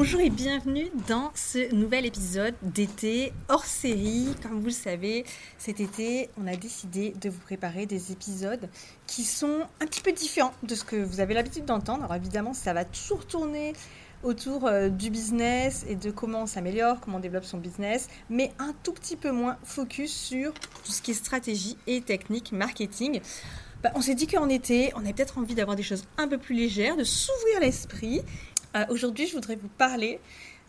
Bonjour et bienvenue dans ce nouvel épisode d'été hors série. Comme vous le savez, cet été, on a décidé de vous préparer des épisodes qui sont un petit peu différents de ce que vous avez l'habitude d'entendre. Alors évidemment, ça va toujours tourner autour euh, du business et de comment on s'améliore, comment on développe son business, mais un tout petit peu moins focus sur tout ce qui est stratégie et technique, marketing. Bah, on s'est dit qu'en été, on avait peut-être envie d'avoir des choses un peu plus légères, de s'ouvrir l'esprit euh, aujourd'hui, je voudrais vous parler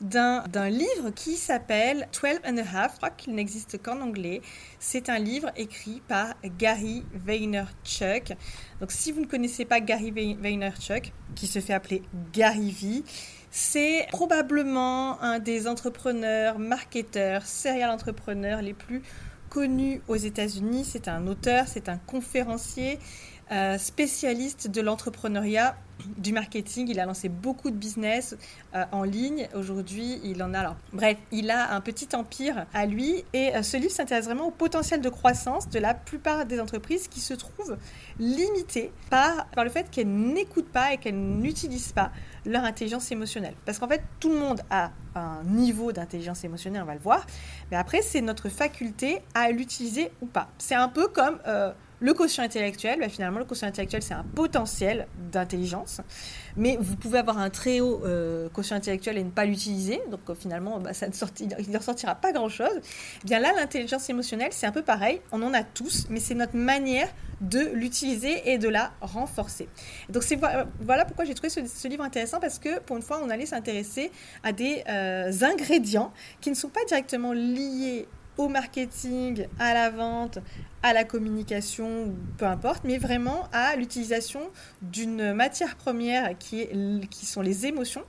d'un livre qui s'appelle 12 and a Half. Je crois qu'il n'existe qu'en anglais. C'est un livre écrit par Gary Vaynerchuk. Donc, si vous ne connaissez pas Gary Vaynerchuk, qui se fait appeler Gary V, c'est probablement un des entrepreneurs, marketeurs, serial entrepreneurs les plus connus aux États-Unis. C'est un auteur, c'est un conférencier, euh, spécialiste de l'entrepreneuriat du marketing. Il a lancé beaucoup de business euh, en ligne. Aujourd'hui, il en a. Bref, il a un petit empire à lui. Et euh, ce livre s'intéresse vraiment au potentiel de croissance de la plupart des entreprises qui se trouvent limitées par, le fait qu'elles n'écoutent pas et qu'elles n'utilisent pas leur intelligence émotionnelle. Parce qu'en fait, tout le monde a un niveau d'intelligence émotionnelle, on va le voir. Mais après, c'est notre faculté à l'utiliser ou pas. C'est un peu comme... le quotient intellectuel, bah, finalement, le quotient intellectuel, c'est un potentiel d'intelligence, mais vous pouvez avoir un très haut euh, quotient intellectuel et ne pas l'utiliser, donc euh, finalement, bah, il ne ressortira pas grand-chose. Eh bien là, l'intelligence émotionnelle, c'est un peu pareil, on en a tous, mais c'est notre manière de l'utiliser et de la renforcer. Donc c'est voilà pourquoi j'ai trouvé ce, livre intéressant, parce que pour une fois, on allait s'intéresser à des euh, ingrédients qui ne sont pas directement liés au marketing, à la vente, à la communication, peu importe, mais vraiment à l'utilisation d'une matière première qui, est, qui sont les émotions,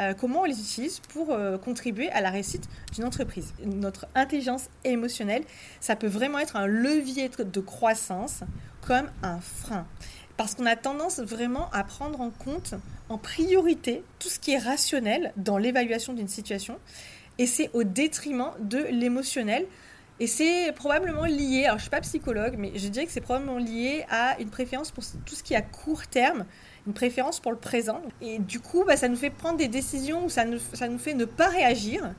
euh, comment on les utilise pour euh, contribuer à la réussite d'une entreprise? Notre intelligence émotionnelle, ça peut vraiment être un levier de croissance comme un frein. Parce qu'on a tendance vraiment à prendre en compte en priorité tout ce qui est rationnel dans l'évaluation d'une situation et c'est au détriment de l'émotionnel. Et c'est probablement lié, alors je suis pas psychologue, mais je dirais que c'est probablement lié à une préférence pour tout ce qui est à court terme, une préférence pour le présent. Et du coup, bah, ça nous fait prendre des décisions où ça nous, ça nous fait ne pas réagir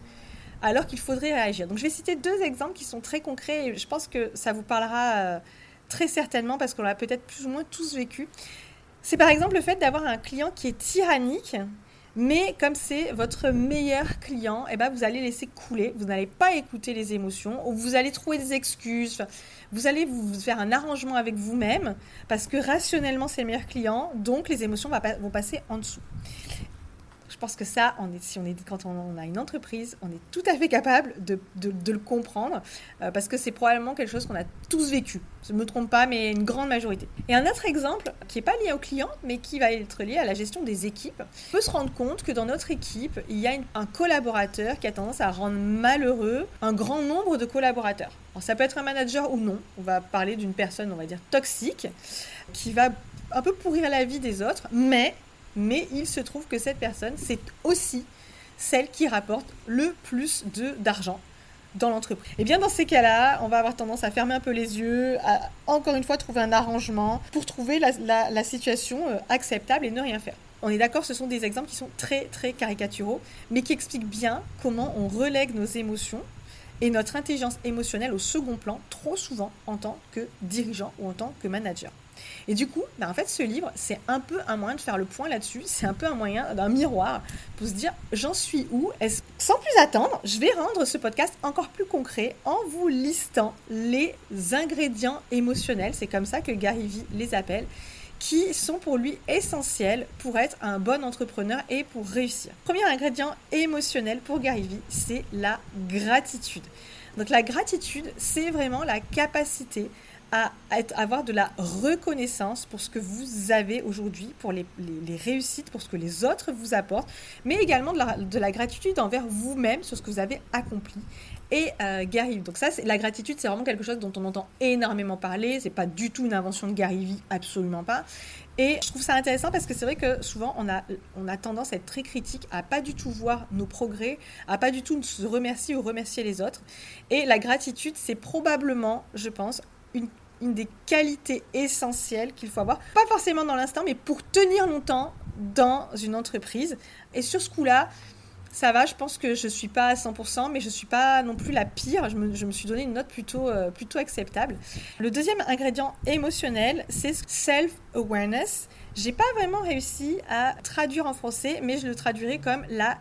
alors qu'il faudrait réagir. Donc je vais citer deux exemples qui sont très concrets et je pense que ça vous parlera euh, très certainement parce qu'on l'a peut-être plus ou moins tous vécu. C'est par exemple le fait d'avoir un client qui est tyrannique mais comme c'est votre meilleur client, eh ben vous allez laisser couler, vous n'allez pas écouter les émotions, ou vous allez trouver des excuses, vous allez vous faire un arrangement avec vous-même, parce que rationnellement c'est le meilleur client, donc les émotions vont passer en dessous je pense que ça, si on quand on, a une entreprise, on est tout à fait capable de, de, le comprendre euh, parce que c'est probablement quelque chose qu'on a tous vécu. Je ne me trompe pas, mais une grande majorité. Et un autre exemple qui n'est pas lié au client, mais qui va être lié à la gestion des équipes, on peut se rendre compte que dans notre équipe, il y a un collaborateur qui a tendance à rendre malheureux un grand nombre de collaborateurs. Alors, ça peut être un manager ou non. On va parler d'une personne, on va dire, toxique, qui va un peu pourrir la vie des autres, mais mais il se trouve que cette personne, c'est aussi celle qui rapporte le plus d'argent dans l'entreprise. Et bien dans ces cas-là, on va avoir tendance à fermer un peu les yeux, à encore une fois trouver un arrangement pour trouver la, situation euh, acceptable et ne rien faire. On est d'accord, ce sont des exemples qui sont très très caricaturaux, mais qui expliquent bien comment on relègue nos émotions et notre intelligence émotionnelle au second plan trop souvent en tant que dirigeant ou en tant que manager. Et du coup, bah, en fait, ce livre, c'est un peu un moyen de faire le point là-dessus. C'est un peu un moyen d'un miroir pour se dire j'en suis où? Sans plus attendre, je vais rendre ce podcast encore plus concret en vous listant les ingrédients émotionnels. C'est comme ça que Gary Vee les appelle qui sont pour lui essentiels pour être un bon entrepreneur et pour réussir. Premier ingrédient émotionnel pour Gary Vee, c'est la gratitude. Donc la gratitude, c'est vraiment la capacité à avoir de la reconnaissance pour ce que vous avez aujourd'hui, pour les, réussites, pour ce que les autres vous apportent, mais également de la, de la gratitude envers vous-même sur ce que vous avez accompli. Et euh, Gary, donc ça, la gratitude, c'est vraiment quelque chose dont on entend énormément parler. C'est pas du tout une invention de Gary Vee, absolument pas. Et je trouve ça intéressant parce que c'est vrai que souvent on a, on a tendance à être très critique, à pas du tout voir nos progrès, à pas du tout se remercier ou remercier les autres. Et la gratitude, c'est probablement, je pense, une, des qualités essentielles qu'il faut avoir, pas forcément dans l'instant, mais pour tenir longtemps dans une entreprise. Et sur ce coup-là, ça va, je pense que je suis pas à 100%, mais je suis pas non plus la pire. Je me, je me suis donné une note plutôt, euh, plutôt acceptable. Le deuxième ingrédient émotionnel, c'est self-awareness. J'ai pas vraiment réussi à traduire en français, mais je le traduirai comme la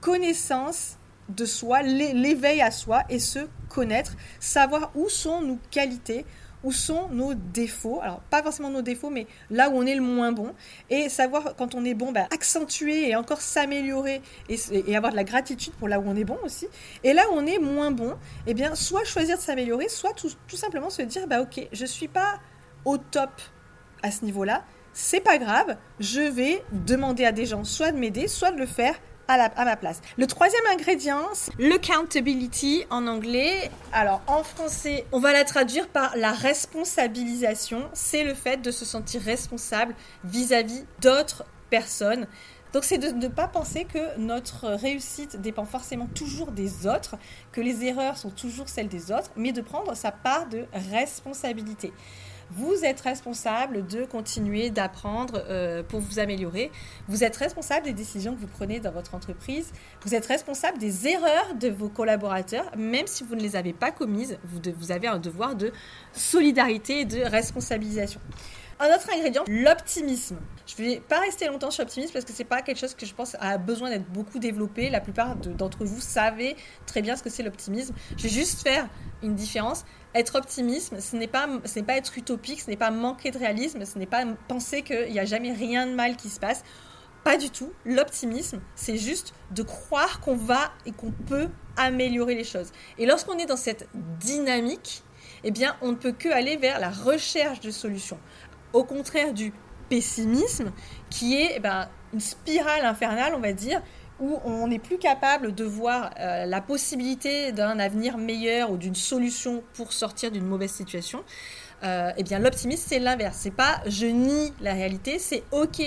connaissance de soi, l'éveil à soi et se connaître, savoir où sont nos qualités, où sont nos défauts. Alors, pas forcément nos défauts, mais là où on est le moins bon. Et savoir, quand on est bon, bah, accentuer et encore s'améliorer et, avoir de la gratitude pour là où on est bon aussi. Et là où on est moins bon, eh bien, soit choisir de s'améliorer, soit tout, tout, simplement se dire, bah, ok, je suis pas au top à ce niveau-là. C'est pas grave, je vais demander à des gens soit de m'aider, soit de le faire à, ma place. Le troisième ingrédient, l'accountability en anglais. Alors en français, on va la traduire par la responsabilisation. C'est le fait de se sentir responsable vis-à-vis d'autres personnes. Donc c'est de ne pas penser que notre réussite dépend forcément toujours des autres, que les erreurs sont toujours celles des autres, mais de prendre sa part de responsabilité. Vous êtes responsable de continuer d'apprendre euh, pour vous améliorer. Vous êtes responsable des décisions que vous prenez dans votre entreprise. Vous êtes responsable des erreurs de vos collaborateurs, même si vous ne les avez pas commises. Vous, avez un devoir de solidarité et de responsabilisation. Un autre ingrédient, l'optimisme. Je ne vais pas rester longtemps sur l'optimisme parce que c'est pas quelque chose que je pense a besoin d'être beaucoup développé. La plupart d'entre vous savez très bien ce que c'est l'optimisme. Je vais juste faire une différence. Être optimiste, ce n'est pas, ce n'est pas être utopique, ce n'est pas manquer de réalisme, ce n'est pas penser qu'il n'y a jamais rien de mal qui se passe. Pas du tout. L'optimisme, c'est juste de croire qu'on va et qu'on peut améliorer les choses. Et lorsqu'on est dans cette dynamique, eh bien, on ne peut que aller vers la recherche de solutions. Au contraire du pessimisme, qui est eh ben, une spirale infernale, on va dire, où on n'est plus capable de voir euh, la possibilité d'un avenir meilleur ou d'une solution pour sortir d'une mauvaise situation, euh, eh l'optimisme c'est l'inverse. C'est pas je nie la réalité, c'est ok.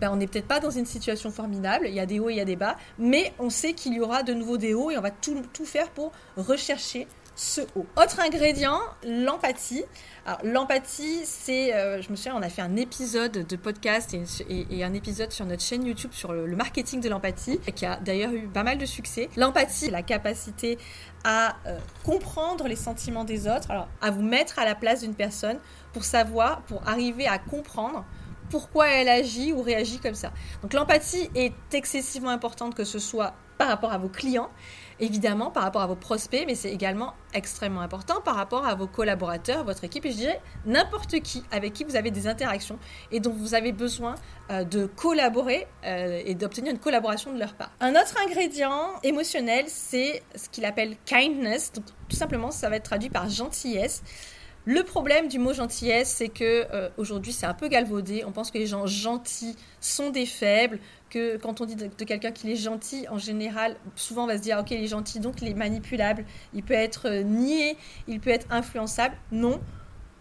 Ben, on n'est peut-être pas dans une situation formidable, il y a des hauts et il y a des bas, mais on sait qu'il y aura de nouveau des hauts et on va tout, tout faire pour rechercher ce haut. Autre ingrédient, l'empathie. Alors l'empathie, c'est, euh, je me souviens, on a fait un épisode de podcast et, un épisode sur notre chaîne YouTube sur le, marketing de l'empathie, qui a d'ailleurs eu pas mal de succès. L'empathie, c'est la capacité à euh, comprendre les sentiments des autres, alors à vous mettre à la place d'une personne pour savoir, pour arriver à comprendre pourquoi elle agit ou réagit comme ça. Donc l'empathie est excessivement importante que ce soit par rapport à vos clients, évidemment par rapport à vos prospects, mais c'est également extrêmement important par rapport à vos collaborateurs, votre équipe, et je dirais n'importe qui avec qui vous avez des interactions et dont vous avez besoin euh, de collaborer euh, et d'obtenir une collaboration de leur part. Un autre ingrédient émotionnel, c'est ce qu'il appelle kindness. Tout simplement, ça va être traduit par gentillesse. Le problème du mot gentillesse, c'est que euh, aujourd'hui c'est un peu galvaudé. On pense que les gens gentils sont des faibles, que quand on dit de, quelqu'un qu'il est gentil, en général, souvent on va se dire ok il est gentil, donc il est manipulable, il peut être euh, nié, il peut être influençable. Non,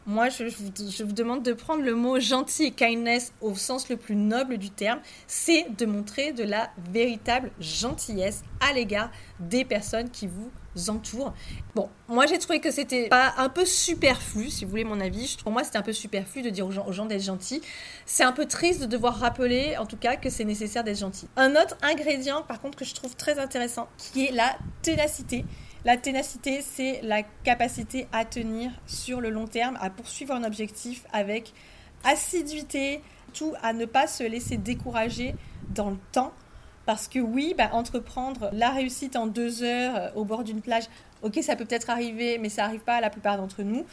moi, je, vous demande de prendre le mot gentil et kindness au sens le plus noble du terme. C'est de montrer de la véritable gentillesse à l'égard des personnes qui vous entourent. Bon, moi j'ai trouvé que c'était pas un peu superflu, si vous voulez mon avis. Pour moi, c'était un peu superflu de dire aux gens, aux gens d'être gentils. C'est un peu triste de devoir rappeler, en tout cas, que c'est nécessaire d'être gentil. Un autre ingrédient, par contre, que je trouve très intéressant, qui est la ténacité. La ténacité, c'est la capacité à tenir sur le long terme, à poursuivre un objectif avec assiduité, tout à ne pas se laisser décourager dans le temps. Parce que oui, bah, entreprendre la réussite en deux heures euh, au bord d'une plage, ok, ça peut peut-être arriver, mais ça n'arrive pas à la plupart d'entre nous.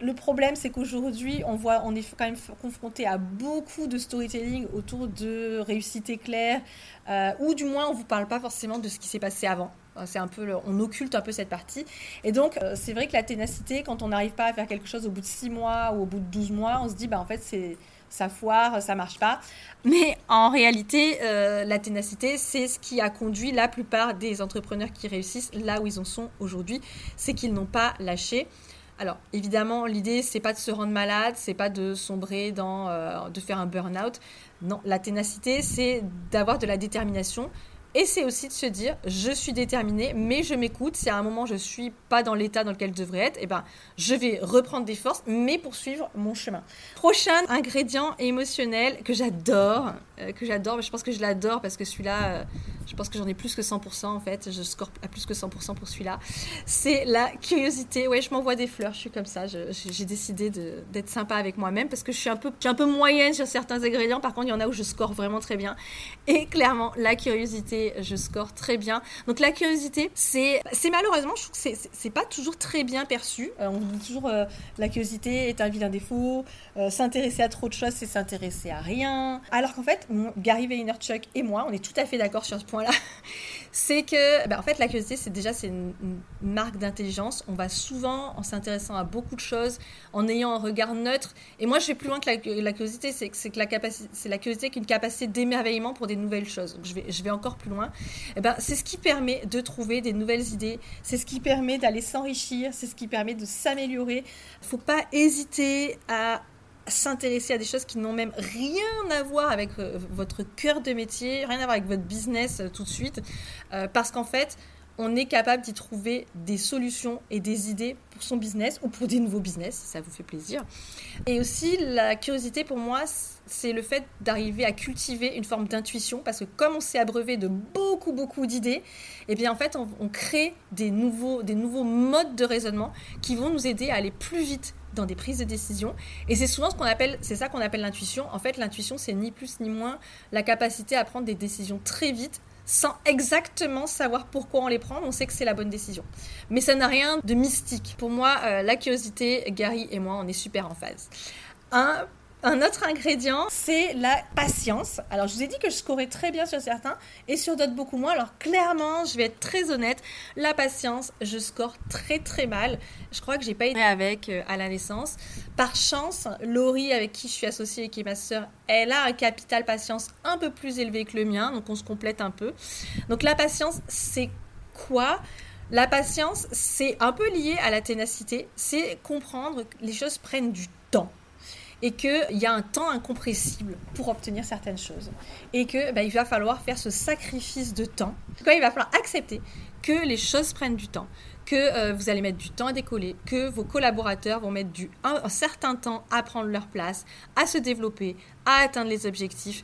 Le problème, c'est qu'aujourd'hui, on voit, on est quand même confronté à beaucoup de storytelling autour de réussite éclair, euh, ou du moins, on vous parle pas forcément de ce qui s'est passé avant. C'est un peu, on occulte un peu cette partie. Et donc, euh, c'est vrai que la ténacité, quand on n'arrive pas à faire quelque chose au bout de 6 mois ou au bout de 12 mois, on se dit, bah, en fait, c'est ça foire, ça marche pas. Mais en réalité, euh, la ténacité, c'est ce qui a conduit la plupart des entrepreneurs qui réussissent là où ils en sont aujourd'hui, c'est qu'ils n'ont pas lâché. Alors évidemment, l'idée c'est pas de se rendre malade, c'est pas de sombrer dans, euh, de faire un burn-out. Non, la ténacité, c'est d'avoir de la détermination, et c'est aussi de se dire, je suis déterminée, mais je m'écoute. Si à un moment je suis pas dans l'état dans lequel je devrais être, eh ben, je vais reprendre des forces, mais poursuivre mon chemin. Prochain ingrédient émotionnel que j'adore, euh, que j'adore, je pense que je l'adore parce que celui-là, euh, je pense que j'en ai plus que 100% en fait, je score à plus que 100% pour celui-là, c'est la curiosité. Ouais, je m'envoie des fleurs, je suis comme ça, j'ai décidé d'être sympa avec moi-même parce que je suis, un peu, moyenne sur certains ingrédients, par contre il y en a où je score vraiment très bien. Et clairement, la curiosité, je score très bien. Donc la curiosité, c'est malheureusement, je trouve que c'est pas toujours très bien perçu. Euh, on dit toujours euh, la curiosité est un vilain défaut, euh, s'intéresser à trop de choses, c'est s'intéresser à rien. Alors qu'en fait, Gary Vaynerchuk et moi, on est tout à fait d'accord sur ce point-là. c'est que, bah, en fait, la curiosité, c'est déjà c'est une, marque d'intelligence. On va souvent, en s'intéressant à beaucoup de choses, en ayant un regard neutre. Et moi, je vais plus loin que la, curiosité, c'est que la capacité, c'est la curiosité qu'une capacité d'émerveillement pour des nouvelles choses. je vais, je vais encore plus loin. Et eh ben, c'est ce qui permet de trouver des nouvelles idées. C'est ce qui permet d'aller s'enrichir. C'est ce qui permet de s'améliorer. Il faut pas hésiter à s'intéresser à des choses qui n'ont même rien à voir avec euh, votre cœur de métier, rien à voir avec votre business euh, tout de suite, euh, parce qu'en fait, on est capable d'y trouver des solutions et des idées pour son business ou pour des nouveaux business, si ça vous fait plaisir. Et aussi, la curiosité pour moi, c'est le fait d'arriver à cultiver une forme d'intuition, parce que comme on s'est abreuvé de beaucoup, beaucoup d'idées, et eh bien en fait, on, on crée des nouveaux, des nouveaux modes de raisonnement qui vont nous aider à aller plus vite dans des prises de décision. Et c'est souvent ce qu'on appelle, c'est ça qu'on appelle l'intuition. En fait, l'intuition, c'est ni plus ni moins la capacité à prendre des décisions très vite sans exactement savoir pourquoi on les prend, on sait que c'est la bonne décision. Mais ça n'a rien de mystique. Pour moi, euh, la curiosité, Gary et moi, on est super en phase. Un un autre ingrédient, c'est la patience. Alors, je vous ai dit que je scorais très bien sur certains et sur d'autres beaucoup moins. Alors, clairement, je vais être très honnête, la patience, je score très très mal. Je crois que j'ai pas été avec euh, à la naissance. Par chance, Laurie, avec qui je suis associée et qui est ma sœur, elle a un capital patience un peu plus élevé que le mien, donc on se complète un peu. Donc, la patience, c'est quoi? La patience, c'est un peu lié à la ténacité, c'est comprendre que les choses prennent du temps et qu'il y a un temps incompressible pour obtenir certaines choses. Et que bah, il va falloir faire ce sacrifice de temps. Quoi, il va falloir accepter que les choses prennent du temps, que euh, vous allez mettre du temps à décoller, que vos collaborateurs vont mettre du, un, certain temps à prendre leur place, à se développer, à atteindre les objectifs,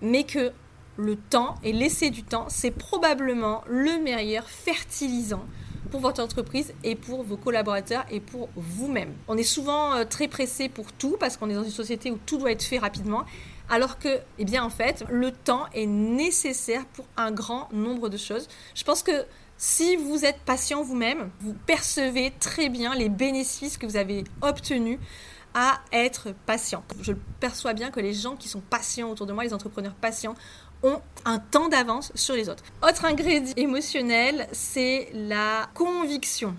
mais que le temps et laisser du temps, c'est probablement le meilleur fertilisant pour votre entreprise et pour vos collaborateurs et pour vous-même. On est souvent euh, très pressé pour tout parce qu'on est dans une société où tout doit être fait rapidement. Alors que, eh bien, en fait, le temps est nécessaire pour un grand nombre de choses. Je pense que si vous êtes patient vous-même, vous percevez très bien les bénéfices que vous avez obtenus à être patient. Je perçois bien que les gens qui sont patients autour de moi, les entrepreneurs patients, ont un temps d'avance sur les autres. Autre ingrédient émotionnel, c'est la conviction.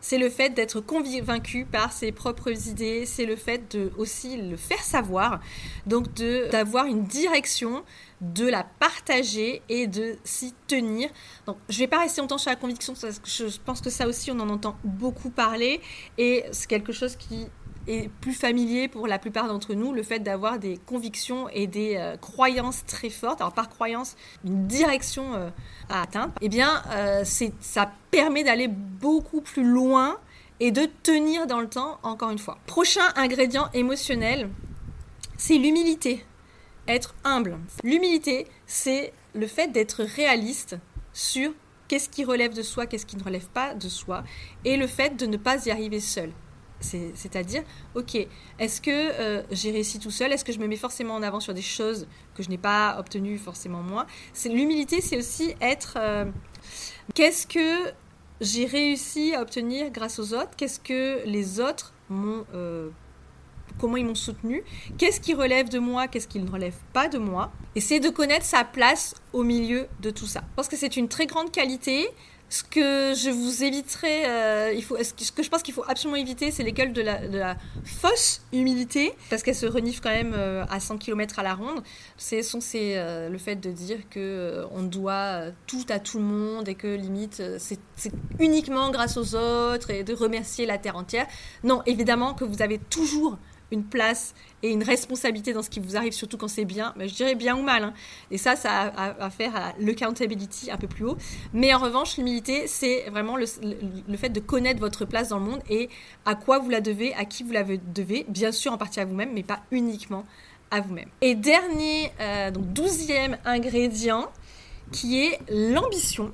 C'est le fait d'être convaincu par ses propres idées, c'est le fait de aussi le faire savoir, donc d'avoir une direction, de la partager et de s'y tenir. Donc je vais pas rester longtemps sur la conviction parce que je pense que ça aussi on en entend beaucoup parler et c'est quelque chose qui est plus familier pour la plupart d'entre nous, le fait d'avoir des convictions et des euh, croyances très fortes. Alors par croyance, une direction euh, à atteindre. Eh bien, euh, ça permet d'aller beaucoup plus loin et de tenir dans le temps, encore une fois. Prochain ingrédient émotionnel, c'est l'humilité. Être humble. L'humilité, c'est le fait d'être réaliste sur qu'est-ce qui relève de soi, qu'est-ce qui ne relève pas de soi, et le fait de ne pas y arriver seul. C'est-à-dire, ok, est-ce que euh, j'ai réussi tout seul? Est-ce que je me mets forcément en avant sur des choses que je n'ai pas obtenues forcément moi? L'humilité, c'est aussi être... Euh, qu'est-ce que j'ai réussi à obtenir grâce aux autres? Qu'est-ce que les autres m'ont... Euh, comment ils m'ont soutenu? Qu'est-ce qui relève de moi? Qu'est-ce qui ne relève pas de moi? C'est de connaître sa place au milieu de tout ça. Je pense que c'est une très grande qualité ce que je vous éviterai, euh, il faut, ce que je pense qu'il faut absolument éviter, c'est l'école de la, fausse humilité, parce qu'elle se renifle quand même euh, à 100 km à la ronde. C'est euh, le fait de dire que on doit tout à tout le monde et que limite c'est uniquement grâce aux autres et de remercier la terre entière. Non, évidemment que vous avez toujours une place et une responsabilité dans ce qui vous arrive, surtout quand c'est bien, mais je dirais bien ou mal. Hein. Et ça, ça a à faire à l'accountability un peu plus haut. Mais en revanche, l'humilité, c'est vraiment le, fait de connaître votre place dans le monde et à quoi vous la devez, à qui vous la devez, bien sûr en partie à vous-même, mais pas uniquement à vous-même. Et dernier, euh, donc douzième ingrédient, qui est l'ambition.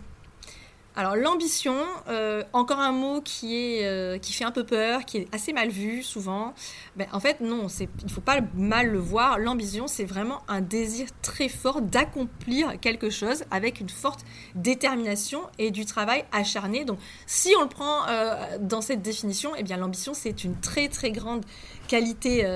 Alors l'ambition, euh, encore un mot euh, qui fait un peu peur, qui est assez mal vu souvent. Ben, en fait, non, il ne faut pas mal le voir. L'ambition, c'est vraiment un désir très fort d'accomplir quelque chose avec une forte détermination et du travail acharné. Donc si on le prend euh, dans cette définition, eh bien l'ambition, c'est une très très grande qualité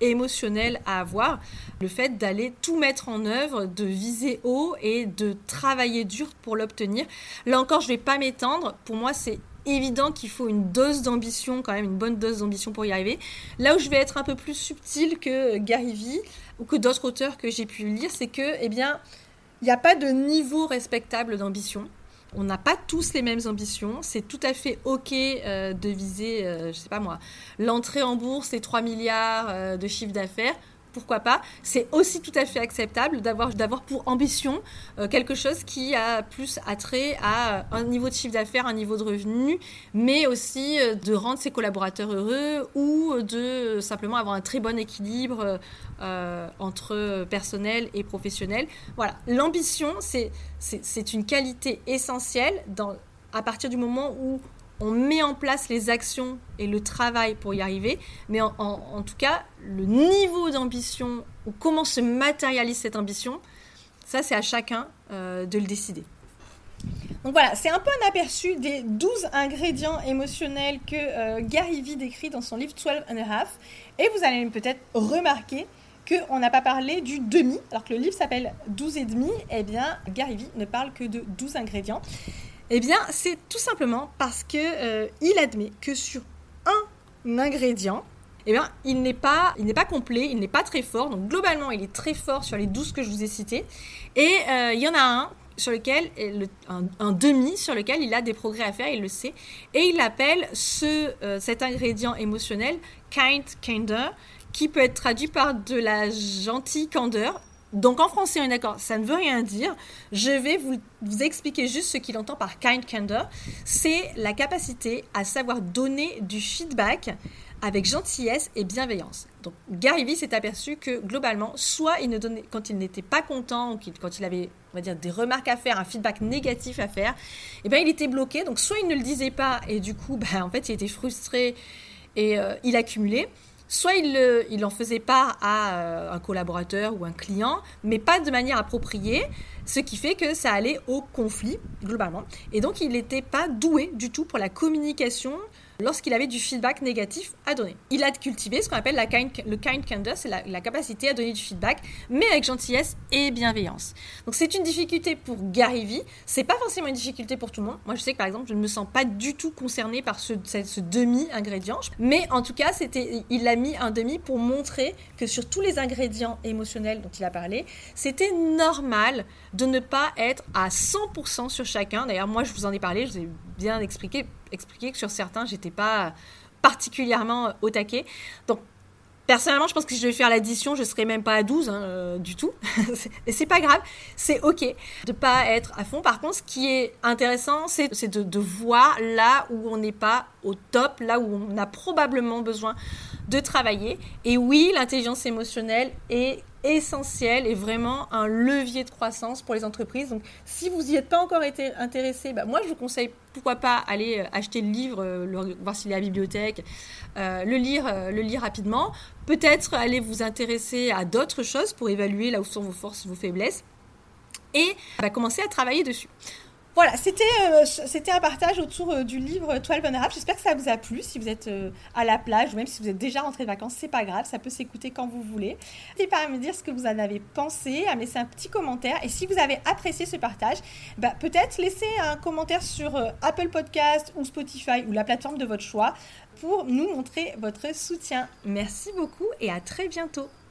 émotionnelle à avoir, le fait d'aller tout mettre en œuvre, de viser haut et de travailler dur pour l'obtenir. Là encore, je vais pas m'étendre. Pour moi, c'est évident qu'il faut une dose d'ambition, quand même une bonne dose d'ambition pour y arriver. Là où je vais être un peu plus subtil que Gary Vee ou que d'autres auteurs que j'ai pu lire, c'est que, eh bien, il n'y a pas de niveau respectable d'ambition. On n'a pas tous les mêmes ambitions. C'est tout à fait OK euh, de viser, je euh, je sais pas moi, l'entrée en bourse et 3 milliards euh, de chiffre d'affaires pourquoi pas. C'est aussi tout à fait acceptable d'avoir, pour ambition quelque chose qui a plus attrait à un niveau de chiffre d'affaires, un niveau de revenu, mais aussi de rendre ses collaborateurs heureux ou de simplement avoir un très bon équilibre euh, entre personnel et professionnel. Voilà, l'ambition, c'est, une qualité essentielle à partir du moment où on met en place les actions et le travail pour y arriver, mais en, tout cas, le niveau d'ambition ou comment se matérialise cette ambition, ça c'est à chacun euh, de le décider. Donc voilà, c'est un peu un aperçu des 12 ingrédients émotionnels que euh, Gary Vee décrit dans son livre 12 and a half. Et vous allez peut-être remarquer qu'on n'a pas parlé du demi, alors que le livre s'appelle 12 et demi, eh bien, Gary Vee ne parle que de 12 ingrédients. Eh bien, c'est tout simplement parce que euh, il admet que sur un ingrédient, eh bien, il n'est pas, complet, il n'est pas très fort. Donc globalement, il est très fort sur les 12 que je vous ai cités. Et euh, il y en a un sur lequel, un, demi sur lequel il a des progrès à faire, il le sait. Et il appelle euh, cet ingrédient émotionnel kind, kinder, qui peut être traduit par de la gentille candeur. Donc en français, on est d'accord, ça ne veut rien dire. Je vais vous, vous expliquer juste ce qu'il entend par kind candor. C'est la capacité à savoir donner du feedback avec gentillesse et bienveillance. Donc Gary Vee s'est aperçu que globalement, soit il ne donnait, quand il n'était pas content, quand il avait, on va dire, des remarques à faire, un feedback négatif à faire, eh bien il était bloqué. Donc soit il ne le disait pas et du coup, ben, en fait, il était frustré et euh, il accumulait soit il, en faisait part à euh, un collaborateur ou un client, mais pas de manière appropriée, ce qui fait que ça allait au conflit globalement. Et donc il n'était pas doué du tout pour la communication lorsqu'il avait du feedback négatif à donner. Il a cultivé ce qu'on appelle le kind candor, c'est la, capacité à donner du feedback, mais avec gentillesse et bienveillance. Donc c'est une difficulté pour Gary Vee, c'est pas forcément une difficulté pour tout le monde. Moi je sais que par exemple je ne me sens pas du tout concernée par ce, ce demi-ingrédient, mais en tout cas c'était, il a mis un demi pour montrer que sur tous les ingrédients émotionnels dont il a parlé, c'était normal de ne pas être à 100% sur chacun. D'ailleurs moi je vous en ai parlé, je vous ai bien expliqué expliqué que sur certains, j'étais pas particulièrement au taquet. Donc, personnellement, je pense que si je vais faire l'addition, je serai même pas à 12 hein, euh, du tout. Et c'est pas grave, c'est ok de pas être à fond. Par contre, ce qui est intéressant, c'est de, de, voir là où on n'est pas au top, là où on a probablement besoin de travailler. Et oui, l'intelligence émotionnelle est essentielle et vraiment un levier de croissance pour les entreprises. Donc, si vous n'y êtes pas encore été intéressé, bah, moi, je vous conseille pourquoi pas aller euh, acheter le livre, euh, voir s'il est à la bibliothèque, euh, le lire, le lire rapidement. Peut-être aller vous intéresser à d'autres choses pour évaluer là où sont vos forces, vos faiblesses, et bah, commencer à travailler dessus. Voilà, c'était euh, c'était un partage autour euh, du livre 12 Vulnerable. J'espère que ça vous a plu. Si vous êtes euh, à la plage ou même si vous êtes déjà rentré de vacances, c'est pas grave, ça peut s'écouter quand vous voulez. N'hésitez pas à me dire ce que vous en avez pensé, à me laisser un petit commentaire. Et si vous avez apprécié ce partage, bah, peut-être laissez un commentaire sur Apple Podcast ou Spotify ou la plateforme de votre choix pour nous montrer votre soutien. Merci beaucoup et à très bientôt.